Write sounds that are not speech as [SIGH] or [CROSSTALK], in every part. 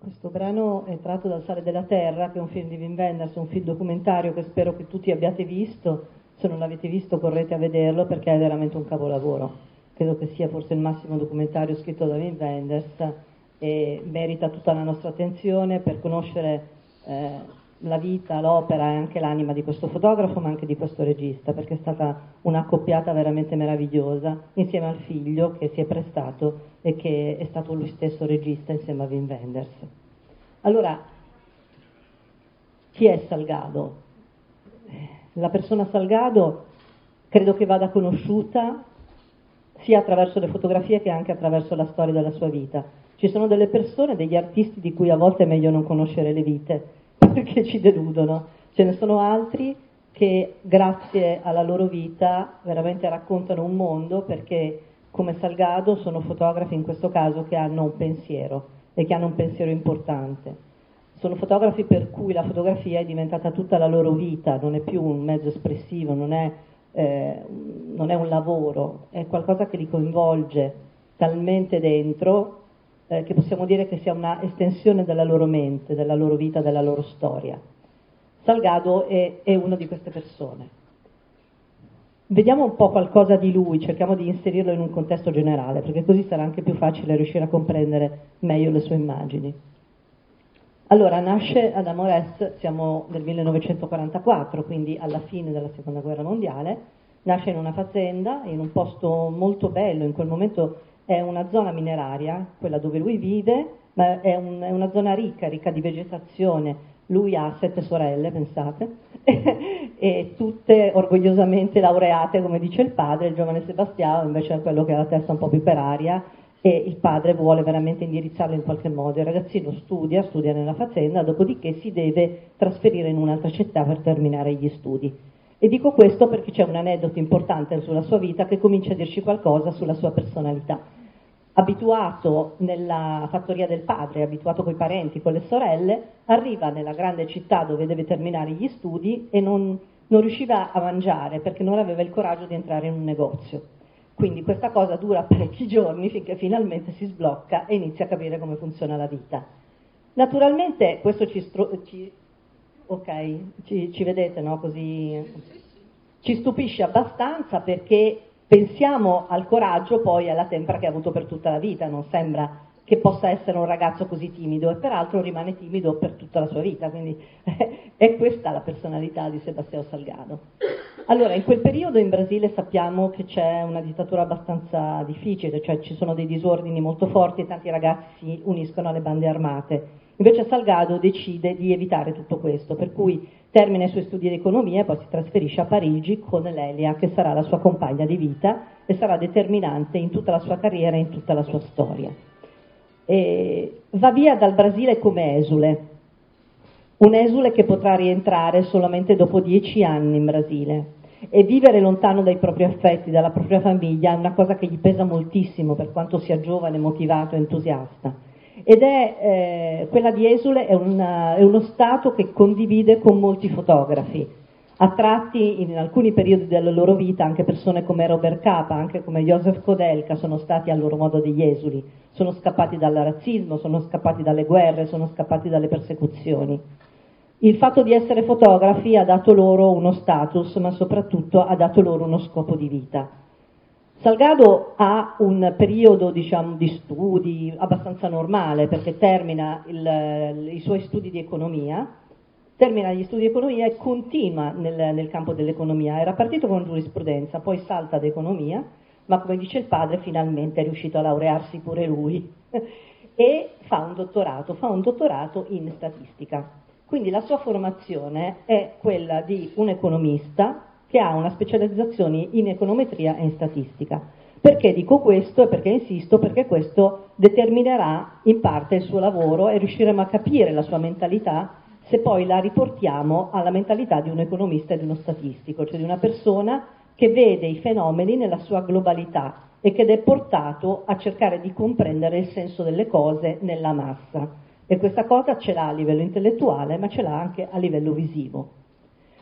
Questo brano è tratto dal Sale della Terra, che è un film di Wim Wenders, un film documentario che spero che tutti abbiate visto. Se non l'avete visto correte a vederlo perché è veramente un capolavoro. Credo che sia forse il massimo documentario scritto da Wim Wenders e merita tutta la nostra attenzione per conoscere eh, la vita, l'opera e anche l'anima di questo fotografo ma anche di questo regista perché è stata un'accoppiata veramente meravigliosa insieme al figlio che si è prestato e che è stato lui stesso regista insieme a Wim Wenders. Allora, chi è Salgado? La persona Salgado credo che vada conosciuta sia attraverso le fotografie che anche attraverso la storia della sua vita. Ci sono delle persone, degli artisti di cui a volte è meglio non conoscere le vite, [LAUGHS] perché ci deludono. Ce ne sono altri che grazie alla loro vita veramente raccontano un mondo perché come Salgado sono fotografi in questo caso che hanno un pensiero e che hanno un pensiero importante. Sono fotografi per cui la fotografia è diventata tutta la loro vita, non è più un mezzo espressivo, non è, eh, non è un lavoro, è qualcosa che li coinvolge talmente dentro eh, che possiamo dire che sia una estensione della loro mente, della loro vita, della loro storia. Salgado è, è una di queste persone. Vediamo un po' qualcosa di lui, cerchiamo di inserirlo in un contesto generale, perché così sarà anche più facile riuscire a comprendere meglio le sue immagini. Allora, nasce ad Amores, siamo nel 1944, quindi alla fine della Seconda Guerra Mondiale, nasce in una fazenda, in un posto molto bello, in quel momento è una zona mineraria, quella dove lui vive, ma è, un, è una zona ricca, ricca di vegetazione, lui ha sette sorelle, pensate, [LAUGHS] e tutte orgogliosamente laureate, come dice il padre, il giovane Sebastiano invece è quello che ha la testa un po' più per aria e il padre vuole veramente indirizzarlo in qualche modo. Il ragazzino studia, studia nella fazenda, dopodiché si deve trasferire in un'altra città per terminare gli studi. E dico questo perché c'è un aneddoto importante sulla sua vita che comincia a dirci qualcosa sulla sua personalità abituato nella fattoria del padre, abituato coi parenti, con le sorelle, arriva nella grande città dove deve terminare gli studi e non, non riusciva a mangiare perché non aveva il coraggio di entrare in un negozio. Quindi questa cosa dura [LAUGHS] parecchi giorni finché finalmente si sblocca e inizia a capire come funziona la vita. Naturalmente questo ci, stru- ci, okay, ci, ci vedete, no? Così ci stupisce abbastanza perché Pensiamo al coraggio poi alla tempra che ha avuto per tutta la vita, non sembra che possa essere un ragazzo così timido e peraltro rimane timido per tutta la sua vita, quindi [LAUGHS] è questa la personalità di Sebastião Salgado. Allora, in quel periodo in Brasile sappiamo che c'è una dittatura abbastanza difficile, cioè ci sono dei disordini molto forti e tanti ragazzi si uniscono alle bande armate. Invece Salgado decide di evitare tutto questo, per cui termina i suoi studi di economia e poi si trasferisce a Parigi con Lelia, che sarà la sua compagna di vita e sarà determinante in tutta la sua carriera e in tutta la sua storia. E va via dal Brasile come esule, un esule che potrà rientrare solamente dopo dieci anni in Brasile. E vivere lontano dai propri affetti, dalla propria famiglia, è una cosa che gli pesa moltissimo per quanto sia giovane, motivato entusiasta ed è eh, quella di Esule è, una, è, uno stato che condivide con molti fotografi. A tratti in alcuni periodi della loro vita anche persone come Robert Capa, anche come Joseph Kodelka sono stati a loro modo degli esuli, sono scappati dal razzismo, sono scappati dalle guerre, sono scappati dalle persecuzioni. Il fatto di essere fotografi ha dato loro uno status, ma soprattutto ha dato loro uno scopo di vita. Salgado ha un periodo diciamo, di studi abbastanza normale perché termina il, i suoi studi di economia, termina gli studi di economia e continua nel, nel, campo dell'economia. Era partito con giurisprudenza, poi salta ad economia, ma come dice il padre finalmente è riuscito a laurearsi pure lui [LAUGHS] e fa un dottorato, fa un dottorato in statistica. Quindi la sua formazione è quella di un economista che ha una specializzazione in econometria e in statistica. Perché dico questo e perché insisto? Perché questo determinerà in parte il suo lavoro e riusciremo a capire la sua mentalità se poi la riportiamo alla mentalità di un economista e di uno statistico, cioè di una persona che vede i fenomeni nella sua globalità e che è portato a cercare di comprendere il senso delle cose nella massa. E questa cosa ce l'ha a livello intellettuale, ma ce l'ha anche a livello visivo.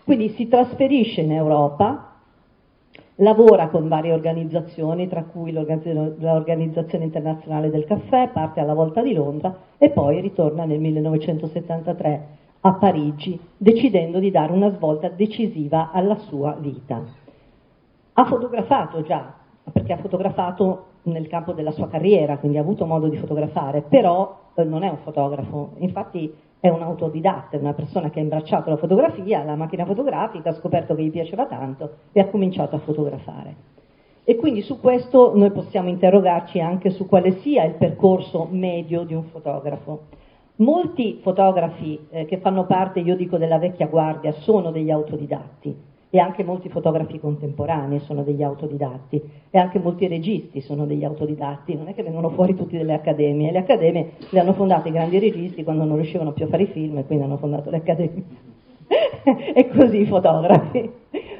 Quindi si trasferisce in Europa lavora con varie organizzazioni, tra cui l'Organizzazione Internazionale del Caffè, parte alla volta di Londra e poi ritorna nel 1973 a Parigi, decidendo di dare una svolta decisiva alla sua vita. Ha fotografato già, perché ha fotografato nel campo della sua carriera, quindi ha avuto modo di fotografare, però eh, non è un fotografo, infatti è un autodidatta, è una persona che ha imbracciato la fotografia, la macchina fotografica, ha scoperto che gli piaceva tanto e ha cominciato a fotografare. E quindi su questo noi possiamo interrogarci anche su quale sia il percorso medio di un fotografo. Molti fotografi eh, che fanno parte, io dico, della vecchia guardia sono degli autodidatti, e anche molti fotografi contemporanei sono degli autodidatti. E anche molti registi sono degli autodidatti, non è che vengono fuori tutti dalle accademie, le accademie le hanno fondate i grandi registi quando non riuscivano più a fare i film e quindi hanno fondato le accademie. [LAUGHS] E così i fotografi.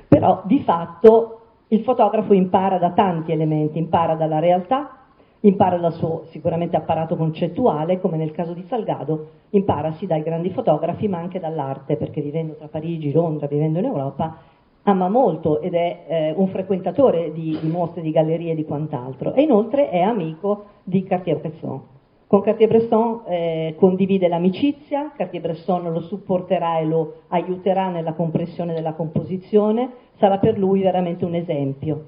Però di fatto il fotografo impara da tanti elementi, impara dalla realtà, impara dal suo sicuramente apparato concettuale, come nel caso di Salgado, impara sì dai grandi fotografi ma anche dall'arte, perché vivendo tra Parigi, Londra, vivendo in Europa, ama molto ed è eh, un frequentatore di, di, mostre, di gallerie e di quant'altro e inoltre è amico di Cartier-Bresson. Con Cartier-Bresson eh, condivide l'amicizia, Cartier-Bresson lo supporterà e lo aiuterà nella comprensione della composizione, sarà per lui veramente un esempio.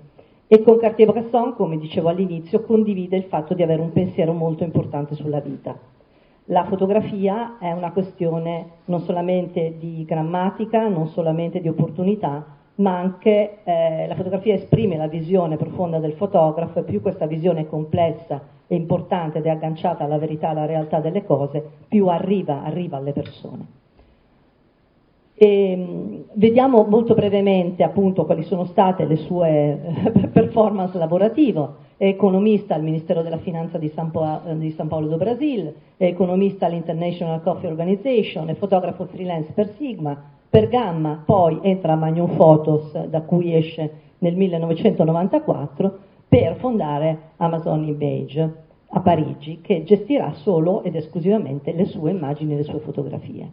E con Cartier-Bresson, come dicevo all'inizio, condivide il fatto di avere un pensiero molto importante sulla vita. La fotografia è una questione non solamente di grammatica, non solamente di opportunità, ma anche eh, la fotografia esprime la visione profonda del fotografo e più questa visione è complessa e importante ed è agganciata alla verità, alla realtà delle cose, più arriva, arriva alle persone. E, mm, vediamo molto brevemente appunto quali sono state le sue eh, [LAUGHS] performance lavorative. È economista al Ministero della Finanza di San, po- di San Paolo do Brasil, è economista all'International Coffee Organization, è fotografo freelance per Sigma, per Gamma poi entra Magnum Photos, da cui esce nel 1994, per fondare Amazon Image a Parigi, che gestirà solo ed esclusivamente le sue immagini e le sue fotografie.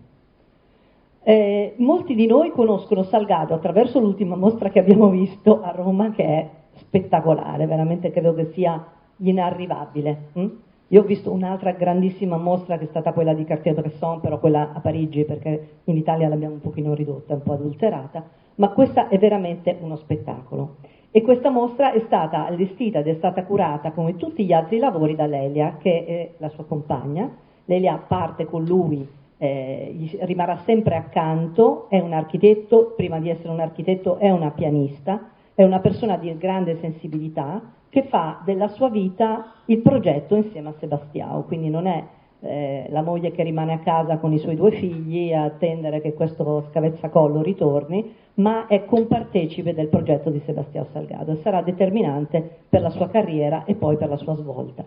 Eh, molti di noi conoscono Salgado attraverso l'ultima mostra che abbiamo visto a Roma, che è spettacolare, veramente credo che sia inarrivabile. Hm? Io ho visto un'altra grandissima mostra che è stata quella di Cartier-Bresson, però quella a Parigi perché in Italia l'abbiamo un pochino ridotta, un po' adulterata, ma questa è veramente uno spettacolo. E questa mostra è stata allestita ed è stata curata come tutti gli altri lavori da Lelia, che è la sua compagna. Lelia parte con lui, eh, rimarrà sempre accanto, è un architetto, prima di essere un architetto è una pianista, è una persona di grande sensibilità, che fa della sua vita il progetto insieme a Sebastiao, quindi non è eh, la moglie che rimane a casa con i suoi due figli a attendere che questo scavezzacollo ritorni, ma è compartecipe del progetto di Sebastiao Salgado e sarà determinante per la sua carriera e poi per la sua svolta.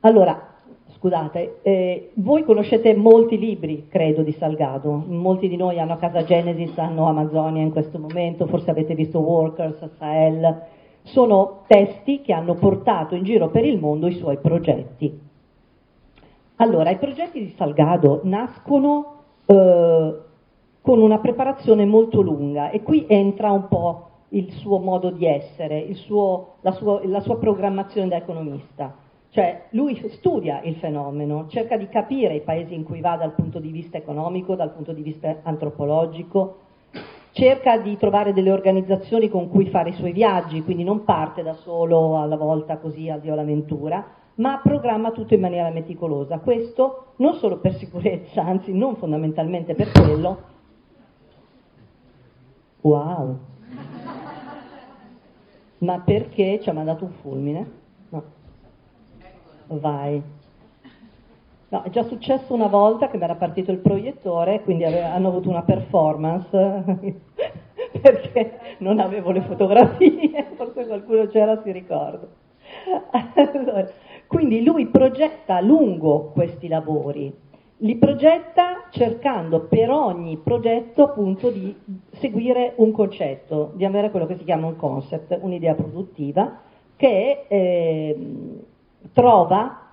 Allora, scusate, eh, voi conoscete molti libri, credo, di Salgado, molti di noi hanno a casa Genesis, hanno Amazonia in questo momento, forse avete visto Workers, Sahel, sono testi che hanno portato in giro per il mondo i suoi progetti. Allora, i progetti di Salgado nascono eh, con una preparazione molto lunga e qui entra un po' il suo modo di essere, suo, la, sua, la sua programmazione da economista. Cioè lui studia il fenomeno, cerca di capire i paesi in cui va dal punto di vista economico, dal punto di vista antropologico, cerca di trovare delle organizzazioni con cui fare i suoi viaggi, quindi non parte da solo alla volta così a Dio l'avventura, ma programma tutto in maniera meticolosa. Questo non solo per sicurezza, anzi non fondamentalmente per quello. Wow! Ma perché ci ha mandato un fulmine? No. Vai. No, è già successo una volta che mi era partito il proiettore, quindi ave- hanno avuto una performance [LAUGHS] perché non avevo le fotografie, [LAUGHS] forse qualcuno c'era si ricorda. Allora, quindi lui progetta a lungo questi lavori, li progetta cercando per ogni progetto appunto di seguire un concetto, di avere quello che si chiama un concept, un'idea produttiva che eh, trova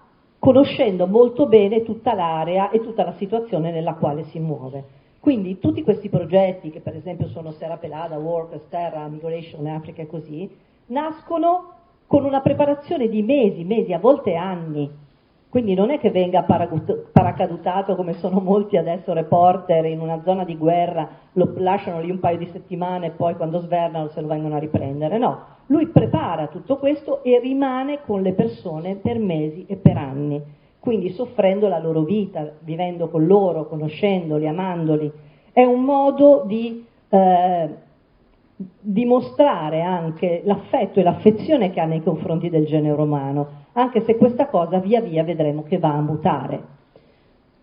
conoscendo molto bene tutta l'area e tutta la situazione nella quale si muove. Quindi tutti questi progetti, che per esempio sono Serra Pelada, Workers, Terra, Migration Africa e così, nascono con una preparazione di mesi, mesi, a volte anni, quindi non è che venga paracadutato come sono molti adesso reporter in una zona di guerra, lo lasciano lì un paio di settimane e poi quando svernano se lo vengono a riprendere. No, lui prepara tutto questo e rimane con le persone per mesi e per anni, quindi soffrendo la loro vita, vivendo con loro, conoscendoli, amandoli. È un modo di eh, dimostrare anche l'affetto e l'affezione che ha nei confronti del genere umano anche se questa cosa via via vedremo che va a mutare.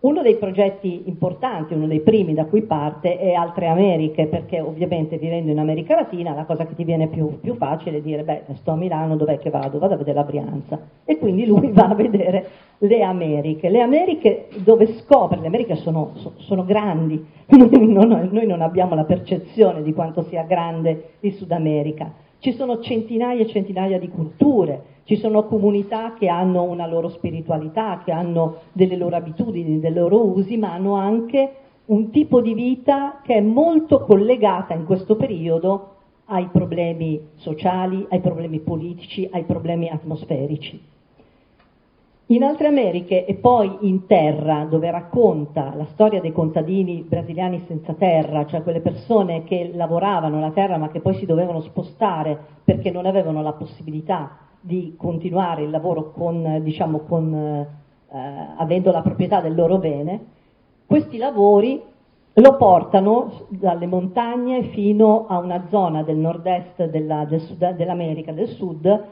Uno dei progetti importanti, uno dei primi da cui parte è Altre Americhe, perché ovviamente vivendo in America Latina la cosa che ti viene più, più facile è dire, beh, sto a Milano, dov'è che vado? Vado a vedere la Brianza. E quindi lui [LAUGHS] va a vedere le Americhe. Le Americhe dove scopre, le Americhe sono, sono grandi, [LAUGHS] noi non, noi non abbiamo la percezione di quanto sia grande il Sud America. Ci sono centinaia e centinaia di culture, ci sono comunità che hanno una loro spiritualità, che hanno delle loro abitudini, dei loro usi, ma hanno anche un tipo di vita che è molto collegata in questo periodo ai problemi sociali, ai problemi politici, ai problemi atmosferici. In altre Americhe e poi in terra, dove racconta la storia dei contadini brasiliani senza terra, cioè quelle persone che lavoravano la terra ma che poi si dovevano spostare perché non avevano la possibilità di continuare il lavoro con, diciamo, con, eh, avendo la proprietà del loro bene, questi lavori lo portano dalle montagne fino a una zona del nord-est della, del sud, dell'America del Sud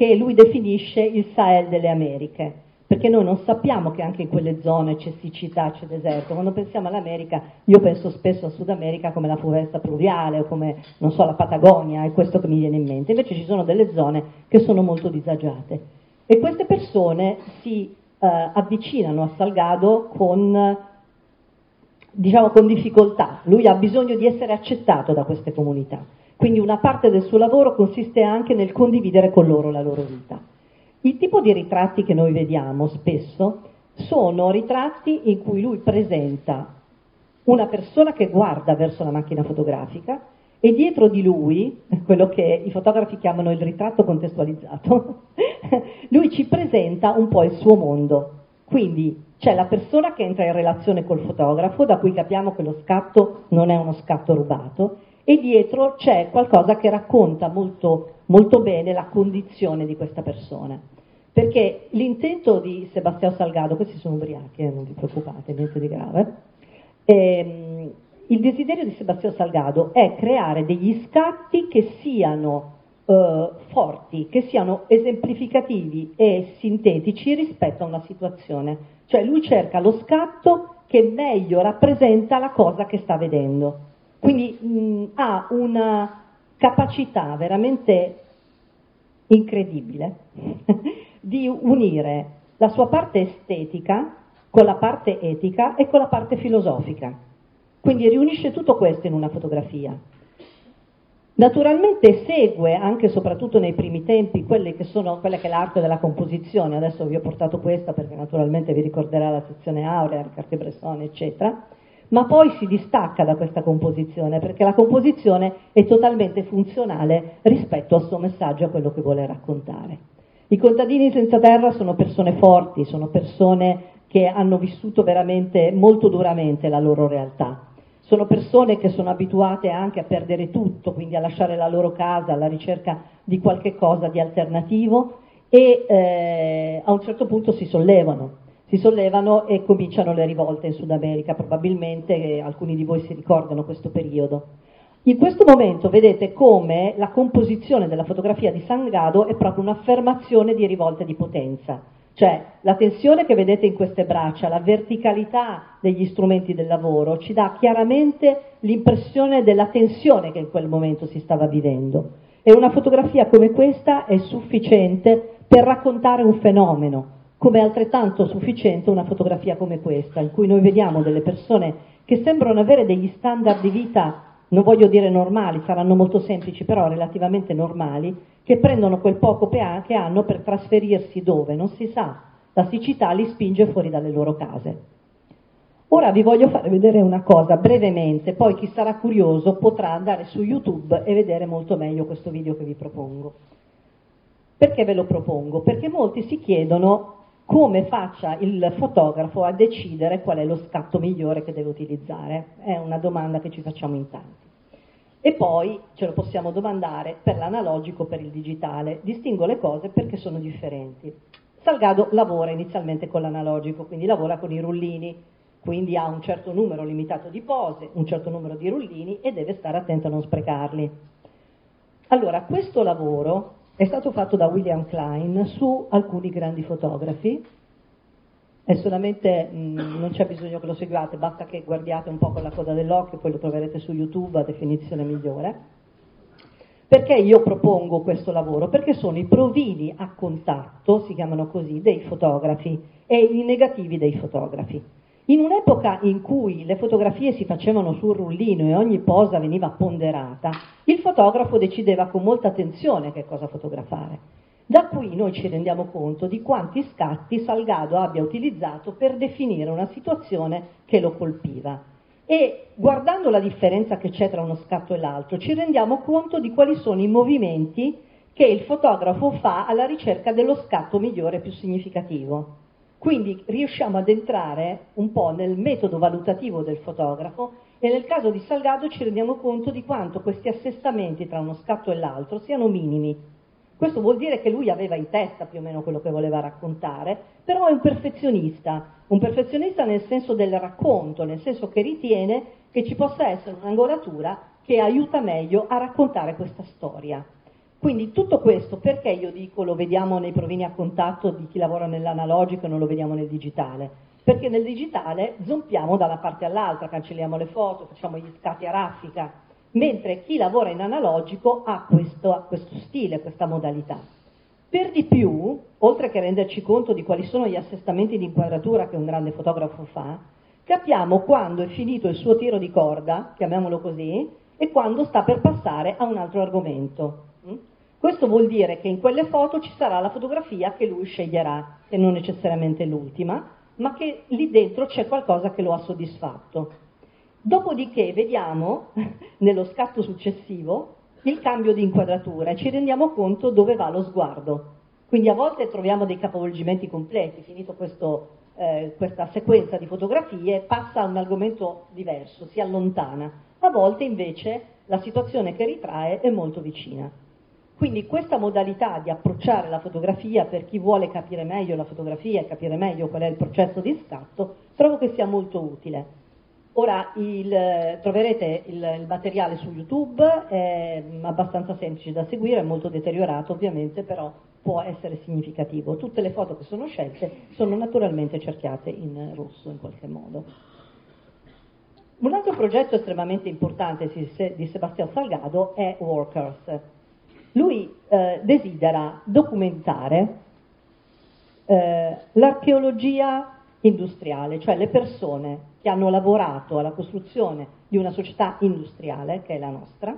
che lui definisce il Sahel delle Americhe perché noi non sappiamo che anche in quelle zone c'è siccità, c'è deserto. Quando pensiamo all'America, io penso spesso a Sud America come la foresta pluviale o come, non so, la Patagonia, è questo che mi viene in mente. Invece ci sono delle zone che sono molto disagiate. E queste persone si eh, avvicinano a Salgado con, diciamo, con difficoltà. Lui ha bisogno di essere accettato da queste comunità. Quindi una parte del suo lavoro consiste anche nel condividere con loro la loro vita. Il tipo di ritratti che noi vediamo spesso sono ritratti in cui lui presenta una persona che guarda verso la macchina fotografica e dietro di lui, [LAUGHS] quello che i fotografi chiamano il ritratto contestualizzato, [LAUGHS] lui ci presenta un po' il suo mondo. Quindi c'è la persona che entra in relazione col fotografo, da cui capiamo che lo scatto non è uno scatto rubato, e dietro c'è qualcosa che racconta molto, molto bene la condizione di questa persona. Perché l'intento di Sebastiano Salgado, questi sono ubriachi, eh, non vi preoccupate, niente di grave, ehm, il desiderio di Sebastiano Salgado è creare degli scatti che siano eh, forti, che siano esemplificativi e sintetici rispetto a una situazione. Cioè lui cerca lo scatto che meglio rappresenta la cosa che sta vedendo. Quindi mh, ha una capacità veramente incredibile [LAUGHS] di unire la sua parte estetica con la parte etica e con la parte filosofica. Quindi riunisce tutto questo in una fotografia. Naturalmente segue anche e soprattutto nei primi tempi quelle che sono quelle che è l'arte della composizione, adesso vi ho portato questa perché naturalmente vi ricorderà la sezione aurea, Cartier-Bresson, eccetera, ma poi si distacca da questa composizione perché la composizione è totalmente funzionale rispetto al suo messaggio, a quello che vuole raccontare. I contadini senza terra sono persone forti, sono persone che hanno vissuto veramente molto duramente la loro realtà. Sono persone che sono abituate anche a perdere tutto, quindi a lasciare la loro casa alla ricerca di qualche cosa di alternativo e eh, a un certo punto si sollevano si sollevano e cominciano le rivolte in Sud America, probabilmente eh, alcuni di voi si ricordano questo periodo. In questo momento vedete come la composizione della fotografia di Sangado è proprio un'affermazione di rivolte di potenza, cioè la tensione che vedete in queste braccia, la verticalità degli strumenti del lavoro ci dà chiaramente l'impressione della tensione che in quel momento si stava vivendo. E una fotografia come questa è sufficiente per raccontare un fenomeno, come è altrettanto sufficiente una fotografia come questa, in cui noi vediamo delle persone che sembrano avere degli standard di vita, non voglio dire normali, saranno molto semplici, però relativamente normali, che prendono quel poco che hanno per trasferirsi dove? Non si sa, la siccità li spinge fuori dalle loro case. Ora vi voglio fare vedere una cosa brevemente, poi chi sarà curioso potrà andare su YouTube e vedere molto meglio questo video che vi propongo. Perché ve lo propongo? Perché molti si chiedono come faccia il fotografo a decidere qual è lo scatto migliore che deve utilizzare. È una domanda che ci facciamo in tanti. E poi ce lo possiamo domandare per l'analogico, per il digitale. Distingo le cose perché sono differenti. Salgado lavora inizialmente con l'analogico, quindi lavora con i rullini, quindi ha un certo numero limitato di pose, un certo numero di rullini e deve stare attento a non sprecarli. Allora, questo lavoro è stato fatto da William Klein su alcuni grandi fotografi, è solamente, mh, mm, non c'è bisogno che lo seguiate, basta che guardiate un po' con la coda dell'occhio, poi lo troverete su YouTube a definizione migliore. Perché io propongo questo lavoro? Perché sono i provini a contatto, si chiamano così, dei fotografi e i negativi dei fotografi. In un'epoca in cui le fotografie si facevano sul rullino e ogni posa veniva ponderata, il fotografo decideva con molta attenzione che cosa fotografare. Da qui noi ci rendiamo conto di quanti scatti Salgado abbia utilizzato per definire una situazione che lo colpiva. E guardando la differenza che c'è tra uno scatto e l'altro, ci rendiamo conto di quali sono i movimenti che il fotografo fa alla ricerca dello scatto migliore e più significativo. Quindi riusciamo ad entrare un po' nel metodo valutativo del fotografo e nel caso di Salgado ci rendiamo conto di quanto questi assestamenti tra uno scatto e l'altro siano minimi. Questo vuol dire che lui aveva in testa più o meno quello che voleva raccontare, però è un perfezionista, un perfezionista nel senso del racconto, nel senso che ritiene che ci possa essere un'angolatura che aiuta meglio a raccontare questa storia. Quindi tutto questo perché io dico lo vediamo nei provini a contatto di chi lavora nell'analogico e non lo vediamo nel digitale? Perché nel digitale zompiamo da una parte all'altra, cancelliamo le foto, facciamo gli scatti a raffica, mentre chi lavora in analogico ha questo, ha questo stile, questa modalità. Per di più, oltre che renderci conto di quali sono gli assestamenti di inquadratura che un grande fotografo fa, capiamo quando è finito il suo tiro di corda, chiamiamolo così, e quando sta per passare a un altro argomento. Questo vuol dire che in quelle foto ci sarà la fotografia che lui sceglierà, e non necessariamente l'ultima, ma che lì dentro c'è qualcosa che lo ha soddisfatto. Dopodiché vediamo [LAUGHS] nello scatto successivo il cambio di inquadratura e ci rendiamo conto dove va lo sguardo. Quindi a volte troviamo dei capovolgimenti completi, finito questo, eh, questa sequenza di fotografie, passa a un argomento diverso, si allontana. A volte invece la situazione che ritrae è molto vicina. Quindi questa modalità di approcciare la fotografia per chi vuole capire meglio la fotografia e capire meglio qual è il processo di scatto, trovo che sia molto utile. Ora il, troverete il, il, materiale su YouTube, è abbastanza semplice da seguire, è molto deteriorato ovviamente, però può essere significativo. Tutte le foto che sono scelte sono naturalmente cerchiate in rosso in qualche modo. Un altro progetto estremamente importante di Sebastian Salgado è Workers. Lui eh, desidera documentare eh, l'archeologia industriale, cioè le persone che hanno lavorato alla costruzione di una società industriale, che è la nostra,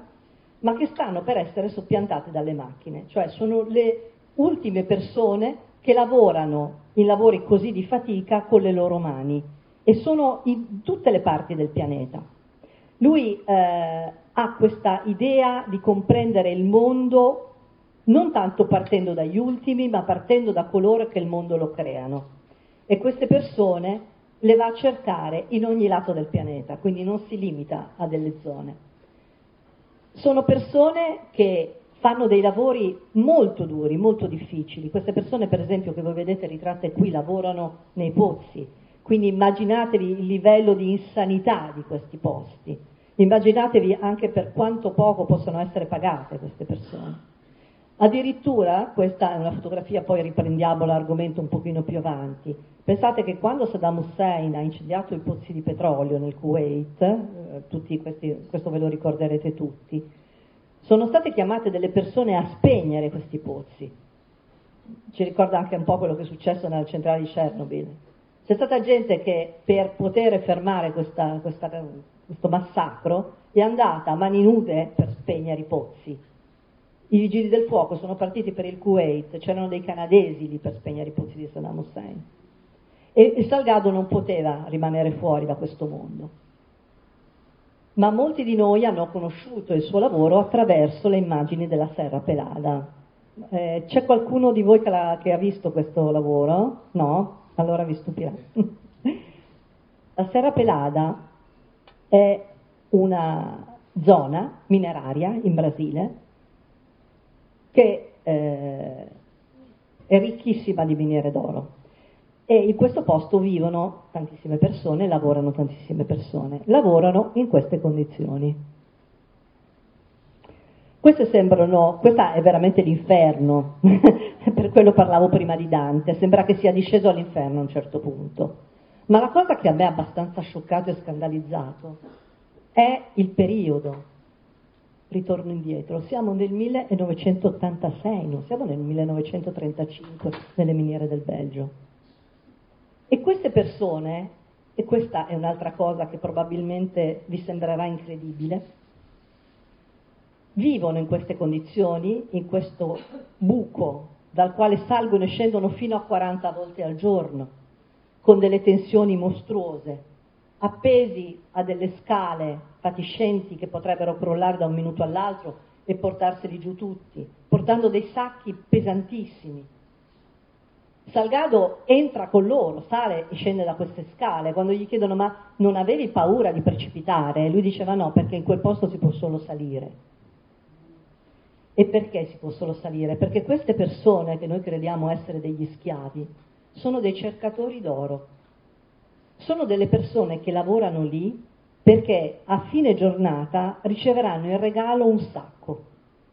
ma che stanno per essere soppiantate dalle macchine, cioè sono le ultime persone che lavorano in lavori così di fatica con le loro mani e sono in tutte le parti del pianeta. Lui eh, ha questa idea di comprendere il mondo non tanto partendo dagli ultimi, ma partendo da coloro che il mondo lo creano. E queste persone le va a cercare in ogni lato del pianeta, quindi non si limita a delle zone. Sono persone che fanno dei lavori molto duri, molto difficili. Queste persone, per esempio, che voi vedete ritratte qui, lavorano nei pozzi, quindi immaginatevi il livello di insanità di questi posti. Immaginatevi anche per quanto poco possono essere pagate queste persone. Addirittura, questa è una fotografia, poi riprendiamo l'argomento un pochino più avanti. Pensate che quando Saddam Hussein ha incendiato i pozzi di petrolio nel Kuwait, eh, questi, questo ve lo ricorderete tutti, sono state chiamate delle persone a spegnere questi pozzi. Ci ricorda anche un po' quello che è successo nella centrale di Chernobyl. C'è stata gente che per poter fermare questa, questa, questo massacro è andata a mani nude per spegnere i pozzi i vigili del fuoco sono partiti per il Kuwait, c'erano dei canadesi lì per spegnere i pozzi di Saddam Hussein. E E, Salgado non poteva rimanere fuori da questo mondo. Ma molti di noi hanno conosciuto il suo lavoro attraverso le immagini della Serra Pelada. Eh, c'è qualcuno di voi che, la, che ha visto questo lavoro? No? Allora vi stupirà. [LAUGHS] la Serra Pelada è una zona mineraria in Brasile che eh, è ricchissima di miniere d'oro e in questo posto vivono tantissime persone, lavorano tantissime persone, lavorano in queste condizioni. Sembrano, questa è veramente l'inferno, [LAUGHS] per quello parlavo prima di Dante, sembra che sia disceso all'inferno a un certo punto. Ma la cosa che a me ha abbastanza scioccato e scandalizzato è il periodo. Ritorno indietro, siamo nel 1986, non siamo nel 1935 nelle miniere del Belgio. E queste persone, e questa è un'altra cosa che probabilmente vi sembrerà incredibile, vivono in queste condizioni, in questo buco dal quale salgono e scendono fino a 40 volte al giorno, con delle tensioni mostruose, appesi a delle scale fatiscenti che potrebbero crollare da un minuto all'altro e portarseli giù tutti, portando dei sacchi pesantissimi Salgado entra con loro, sale e scende da queste scale. Quando gli chiedono ma non avevi paura di precipitare? Lui diceva no, perché in quel posto si può solo salire. E perché si può solo salire? Perché queste persone che noi crediamo essere degli schiavi sono dei cercatori d'oro. Sono delle persone che lavorano lì perché a fine giornata riceveranno in regalo un sacco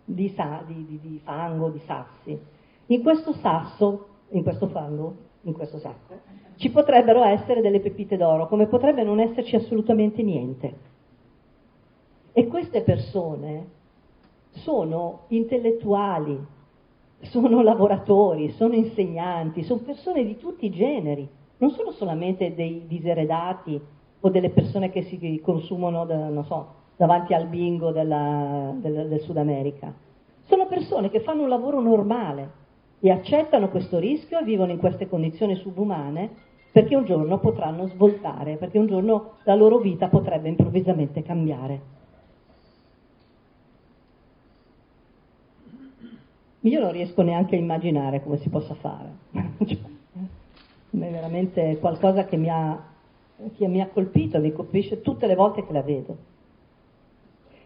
di, sa- di, di, di fango, di sassi. In questo sasso in questo fango, in questo sacco, ci potrebbero essere delle pepite d'oro, come potrebbe non esserci assolutamente niente. E queste persone sono intellettuali, sono lavoratori, sono insegnanti, sono persone di tutti i generi, non sono solamente dei diseredati o delle persone che si consumano, da, so, davanti al bingo della, del, del Sud America. Sono persone che fanno un lavoro normale, e accettano questo rischio e vivono in queste condizioni subumane perché un giorno potranno svoltare, perché un giorno la loro vita potrebbe improvvisamente cambiare. Io non riesco neanche a immaginare come si possa fare. [LAUGHS] cioè, è veramente qualcosa che mi, ha, che mi ha colpito, mi colpisce tutte le volte che la vedo.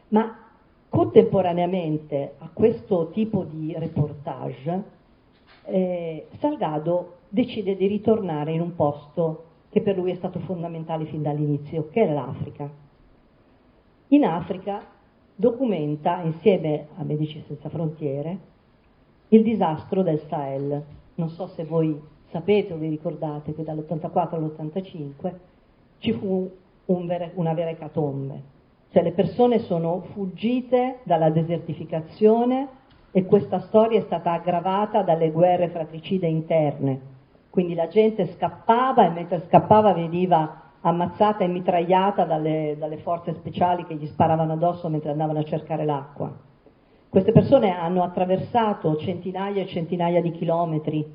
Ma contemporaneamente a questo tipo di reportage eh, Salgado decide di ritornare in un posto che per lui è stato fondamentale fin dall'inizio, che è l'Africa. In Africa documenta insieme a Medici Senza Frontiere il disastro del Sahel. Non so se voi sapete o vi ricordate che dall'84 all'85 ci fu un vera, una vera ecatombe, cioè le persone sono fuggite dalla desertificazione e questa storia è stata aggravata dalle guerre fratricide interne. Quindi la gente scappava e mentre scappava veniva ammazzata e mitragliata dalle, dalle forze speciali che gli sparavano addosso mentre andavano a cercare l'acqua. Queste persone hanno attraversato centinaia e centinaia di chilometri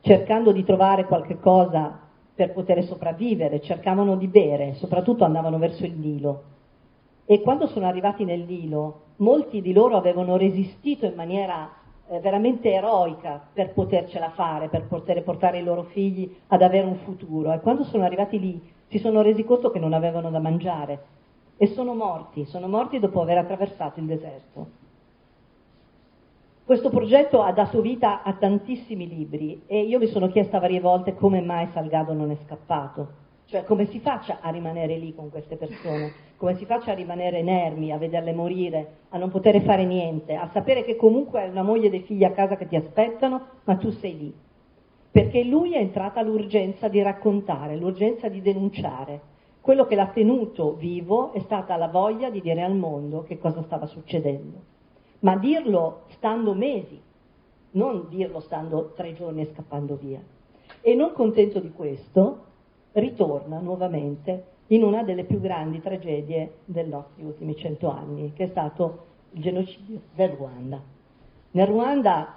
cercando di trovare qualche cosa per poter sopravvivere, cercavano di bere, soprattutto andavano verso il Nilo. E quando sono arrivati nel Nilo molti di loro avevano resistito in maniera eh, veramente eroica per potercela fare, per poter portare i loro figli ad avere un futuro e quando sono arrivati lì si sono resi conto che non avevano da mangiare e sono morti, sono morti dopo aver attraversato il deserto. Questo progetto ha dato vita a tantissimi libri e io mi sono chiesta varie volte come mai Salgado non è scappato cioè come si faccia a rimanere lì con queste persone? Come si faccia a rimanere inermi, a vederle morire, a non poter fare niente, a sapere che comunque hai una moglie e dei figli a casa che ti aspettano, ma tu sei lì? Perché lui è entrata l'urgenza di raccontare, l'urgenza di denunciare. Quello che l'ha tenuto vivo è stata la voglia di dire al mondo che cosa stava succedendo. Ma dirlo stando mesi, non dirlo stando tre giorni e scappando via. E non contento di questo, ritorna nuovamente in una delle più grandi tragedie dei nostri ultimi cento anni, che è stato il genocidio del Ruanda. Nel Ruanda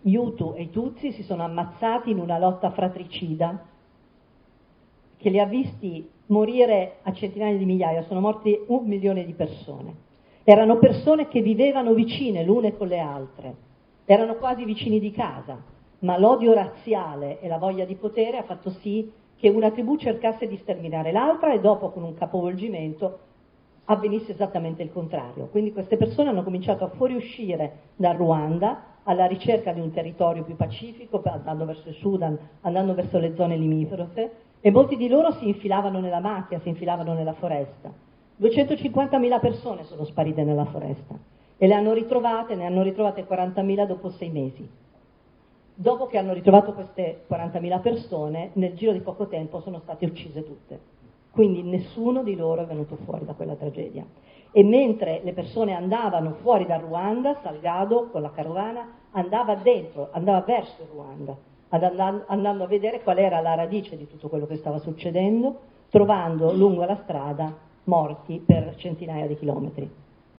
gli Hutu e i Tutsi si sono ammazzati in una lotta fratricida che li ha visti morire a centinaia di migliaia, sono morti un milione di persone. Erano persone che vivevano vicine l'une con le altre, erano quasi vicini di casa, ma l'odio razziale e la voglia di potere ha fatto sì che una tribù cercasse di sterminare l'altra e dopo con un capovolgimento avvenisse esattamente il contrario. Quindi queste persone hanno cominciato a fuoriuscire dal Ruanda alla ricerca di un territorio più pacifico, andando verso il Sudan, andando verso le zone limitrofe e molti di loro si infilavano nella macchia, si infilavano nella foresta. 250.000 persone sono sparite nella foresta e le hanno ritrovate, ne hanno ritrovate 40.000 dopo sei mesi. Dopo che hanno ritrovato queste 40.000 persone, nel giro di poco tempo sono state uccise tutte. Quindi nessuno di loro è venuto fuori da quella tragedia. E mentre le persone andavano fuori dal Ruanda, Salgado con la carovana andava dentro, andava verso Ruanda, andando a vedere qual era la radice di tutto quello che stava succedendo, trovando lungo la strada morti per centinaia di chilometri.